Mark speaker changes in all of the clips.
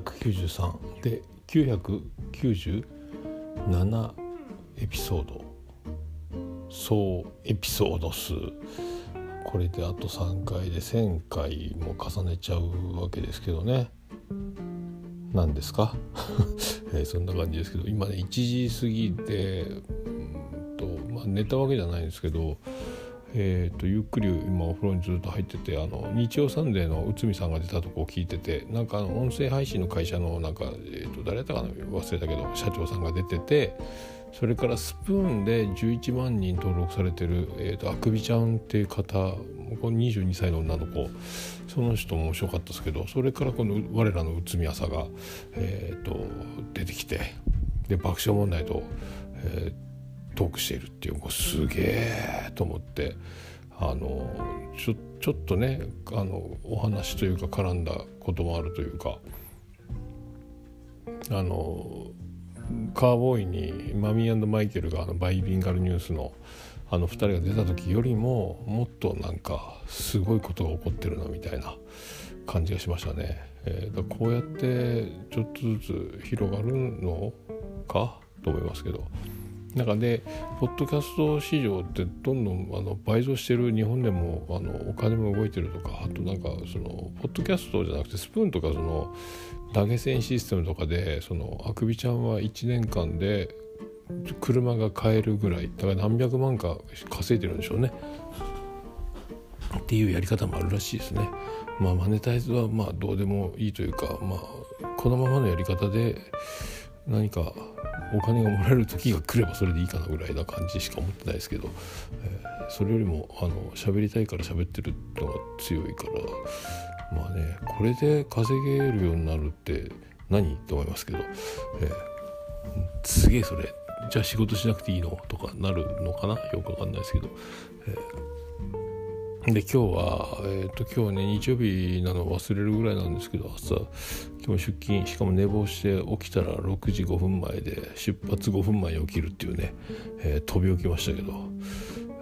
Speaker 1: 193で997エピソード。総エピソード数。これであと3回で1,000回も重ねちゃうわけですけどね。何ですか、えー、そんな感じですけど今ね1時過ぎでうんと、まあ、寝たわけじゃないんですけどえーと、ゆっくり今お風呂にずっと入っててあの日曜サンデーの内海さんが出たとこを聞いててなんかあの音声配信の会社のなんか、えーと、誰だったかな忘れたけど社長さんが出ててそれからスプーンで11万人登録されてる、えーと、あくびちゃんっていう方この22歳の女の子その人も面白かったですけどそれからこの我らの内海朝が、えー、と出てきてで爆笑問題と、えートークしているっていうもうすげえと思ってあのちょちょっとねあのお話というか絡んだこともあるというかあのカーボーイにマミーマイケルがあのバイビンガルニュースのあの2人が出た時よりももっとなんかすごいことが起こってるなみたいな感じがしましたね。えー、だこうやってちょっとずつ広がるのかと思いますけど。なんかでポッドキャスト市場ってどんどんあの倍増してる日本でもあのお金も動いてるとかあとなんかそのポッドキャストじゃなくてスプーンとかその投げ銭システムとかでそのあくびちゃんは1年間で車が買えるぐらいだから何百万か稼いでるんでしょうねっていうやり方もあるらしいですね。まあマネタイズはまあどうでもいいというかまあこのままのやり方で何かお金がもらえる時が来ればそれでいいかなぐらいな感じしか思ってないですけど、えー、それよりもあの喋りたいから喋ってるのが強いからまあねこれで稼げるようになるって何と思いますけど、えー、すげえそれ。じゃあ仕事しなくていいのとかなるのかな？よくわかんないですけど、えーで今日は、えーと、今日ね日曜日なの忘れるぐらいなんですけど朝今日出勤しかも寝坊して起きたら6時5分前で出発5分前に起きるっていうね、えー、飛び起きましたけど、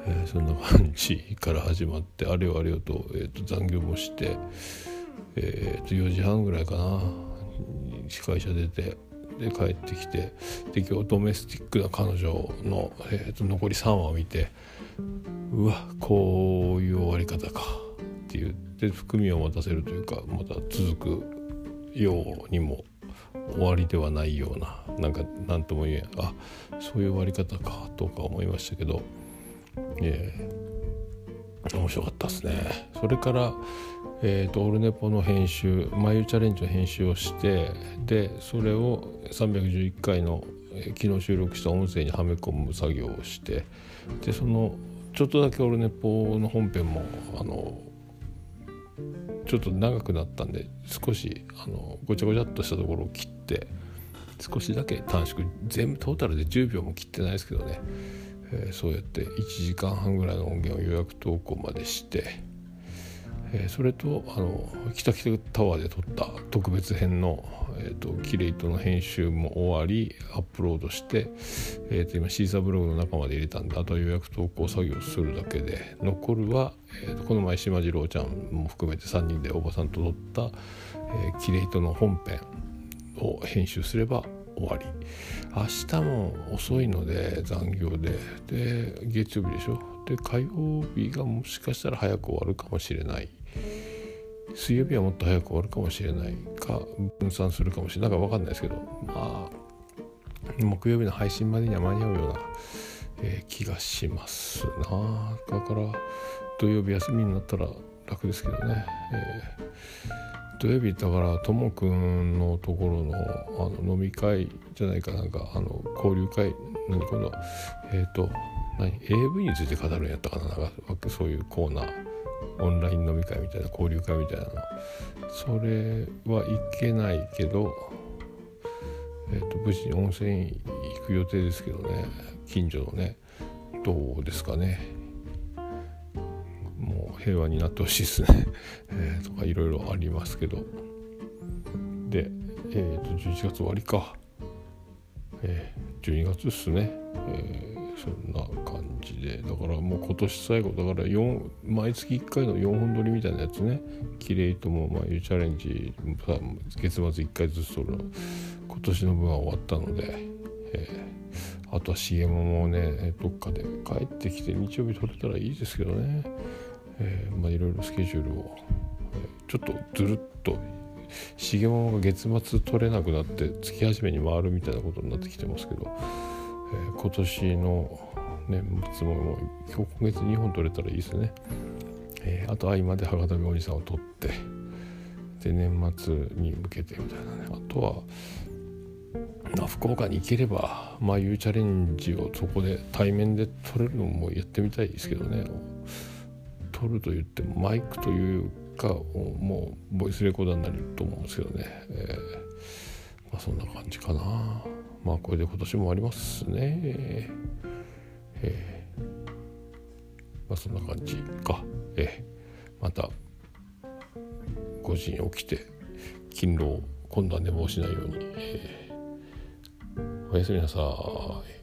Speaker 1: えー、そんな感じから始まってあれよあれよと,、えーと、残業もして、えーと、4時半ぐらいかな司会社出てで帰ってきてで今日ドメスティックな彼女の、えー、と残り3話を見てうわこういう終わり方かって言って含みを持たせるというかまた続くようにも終わりではないようななんか何とも言えんあそういう終わり方かとか思いましたけど、え、面白かったですね。それからえーと、オルネポの編集「眉チャレンジ」の編集をしてでそれを311回の、え、昨日収録した音声にはめ込む作業をしてでそのちょっとだけオルネポの本編もあのちょっと長くなったんで少しあのごちゃごちゃっとしたところを切って少しだけ短縮全部トータルで10秒も切ってないですけどね、えー、そうやって1時間半ぐらいの音源を予約投稿までして。えー、それとあの北北タワーで撮った特別編の、えーと、キレイトの編集も終わりアップロードして、えーと、今シーサーブログの中まで入れたんであとは予約投稿作業するだけで残るは、えーと、この前島次郎ちゃんも含めて3人でおばさんと撮った、えー、キレイトの本編を編集すれば終わり。明日も遅いので残業で。で月曜日でしょ？で火曜日がもしかしたら早く終わるかもしれない。水曜日はもっと早く終わるかもしれない。か分散するかもしれない。なんか分かんないですけど。まあ木曜日の配信までには間に合うような、えー、気がしますな。だから土曜日休みになったら楽ですけどね、えー、土曜日だからともくんのところのあの飲み会じゃないかなんかあの交流会何今度えっ、ー、と何 AV について語るんやったかななんかそういうコーナーオンライン飲み会みたいな交流会みたいなの。それはいけないけど、えーと、無事に温泉行く予定ですけどね近所のねどうですかね。も平和になってほしいですね、えー、とかいろいろありますけど。で、えー、と11月終わりか、えー、12月っすね、えー、そんな感じで。だからもう今年最後だから4毎月1回の4本撮りみたいなやつね。キレイともまあいうチャレンジさ月末1回ずつ撮る今年の分は終わったので、えー、あとは CM もねどっかで帰ってきて日曜日撮れたらいいですけどね、えー、まあいろいろスケジュールを、え、ちょっとずるっと重桃が月末取れなくなって月始めに回るみたいなことになってきてますけど、えー、今年の年末ももう今月2本取れたらいいですね、えー、あと合間で博多おじさんを取ってで年末に向けてみたいなね。あとはま、福岡に行ければまあいうチャレンジをそこで対面で撮れるのもやってみたいですけどね。撮ると言ってもマイクというかもうボイスレコーダーになると思うんですけどね、えー、まあ、そんな感じかな。まあこれで今年もありますね。えー、まあそんな感じか。えー、また5時に起きて勤労今度は寝坊しないように、えー、おやすみなさい。